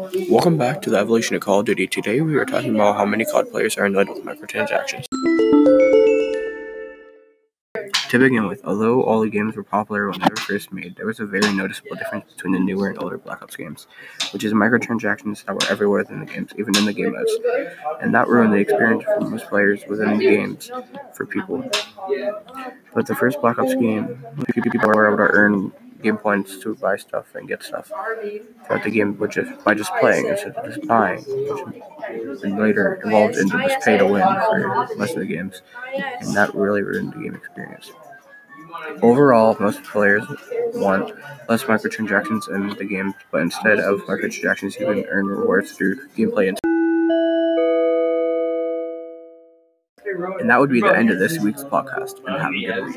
Welcome back to the evolution of Call of Duty. Today we are talking about how many COD players are annoyed with microtransactions. To begin with, although all the games were popular when they were first made, there was a very noticeable difference between the newer and older Black Ops games, which is microtransactions that were everywhere within the games, even in the game modes, and that ruined the experience for most players within the games for people. But the first Black Ops game, people were able to earn game points to buy stuff and get stuff throughout the game which is by just playing instead of just buying, which later evolved into just pay to win for most of the games, and that really ruined the game experience. Overall, most players want less microtransactions in the game, but instead of microtransactions, you can earn rewards through gameplay and and that would be the end of this week's podcast, and have a good week.